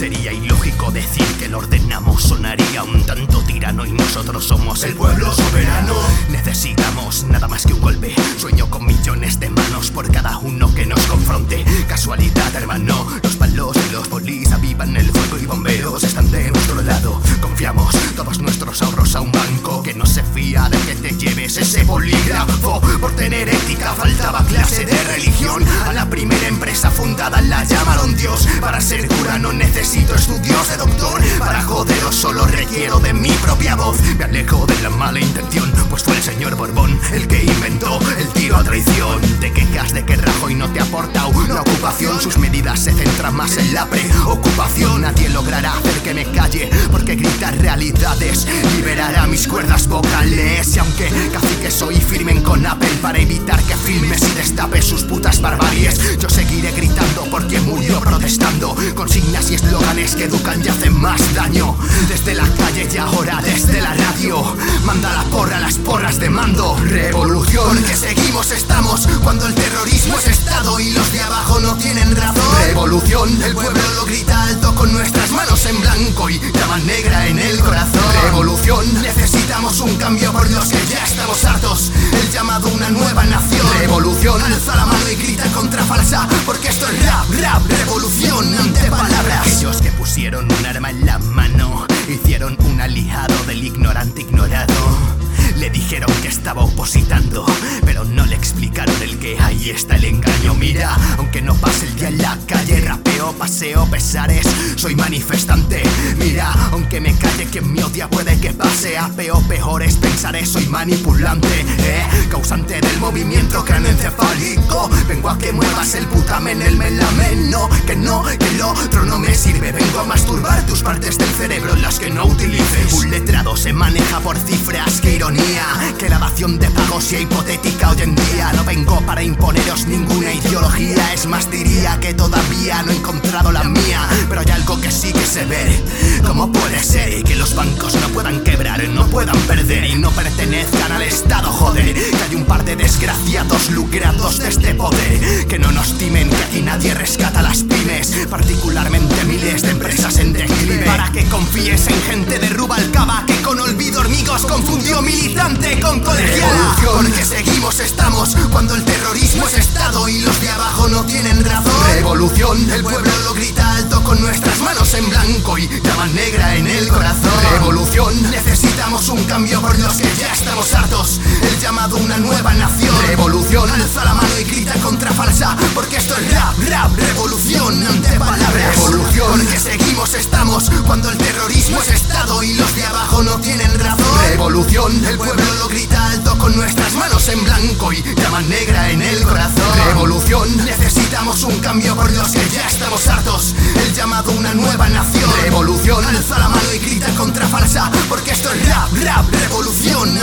Sería ilógico decir que lo ordenamos, sonaría un tanto tirano y nosotros somos el pueblo soberano. No de que te lleves ese bolígrafo. Por tener ética faltaba clase de religión. A la primera empresa fundada la llamaron Dios. Para ser cura no necesito estudios de doctor. Para joderos solo requiero de mi propia voz. Me alejo de la mala intención, pues fue el señor Borbón el que inventó el tiro a traición. Te quejas de que Rajoy no te aporta una ocupación. Sus medidas se centran más en la preocupación. Nadie logrará hacer que me calle, porque gritar realidades liberará mis cuerdas vocales. Y aunque casi que soy firme con Apple para evitar que filmes y destapes sus putas barbaries, yo seguiré gritando porque murió protestando. Consignas y eslóganes que educan y hacen más daño. Desde la calle y ahora desde la radio. Manda la porra las porras de mando. Revolución, que seguimos estamos cuando el terrorismo Revolución, el pueblo lo grita alto con nuestras manos en blanco y llama negra en el corazón. Revolución, necesitamos un cambio por los que ya estamos hartos. El llamado una nueva nación. Revolución, alza la mano y grita contra falsa, porque esto es rap, rap, revolución ante palabras. Aquellos que pusieron un arma en la mano hicieron un aliado del ignorante ignorado. Le dijeron que estaba opositando, pero no le explicaron el que ahí está el engaño. Mira, aunque no pase el día en la calle, paseo, pesares, soy manifestante. Mira, aunque me calle quien me odia puede que pase a peor, peores pensaré, soy manipulante, eh, causante del movimiento craneoencefálico. Vengo a que muevas el putamen, el melamen, no, que no, que el otro no me sirve. Vengo a masturbar tus partes del cerebro, las que no utilices. Un letrado se maneja por cifras, qué ironía. Que la dación de pago sea hipotética hoy en día. No vengo para imponeros ninguna ideología. Es más, diría que todavía no he encontrado la mía. Sí que se ve. ¿Cómo puede ser que los bancos no puedan quebrar, no puedan perder y no pertenezcan al Estado? Joder, que hay un par de desgraciados lucrados de este poder. Que no nos timen, que aquí nadie rescata las pymes. Particularmente miles de empresas en declive. Para que confíes en gente de Rubalcaba que con olvido hormigos confundió militante con colegiala. Porque seguimos estamos cuando el terrorismo es Estado y los de abajo no tienen razón. Revolución, el pueblo Revolución, necesitamos un cambio por los que ya estamos hartos. El llamado una nueva nación. Revolución, alza la mano y grita contra falsa, porque esto es rap, rap, revolución ante palabras. Revolución, que seguimos estamos cuando el terrorismo es Estado y los de abajo no tienen razón. Revolución, el pueblo lo grita alto con nuestras manos en blanco y llama negra en el corazón. Revolución, necesitamos un cambio por los que ya estamos hartos. El llamado una nueva nación. Revolución, alza la mano porque esto es rap, rap, revolución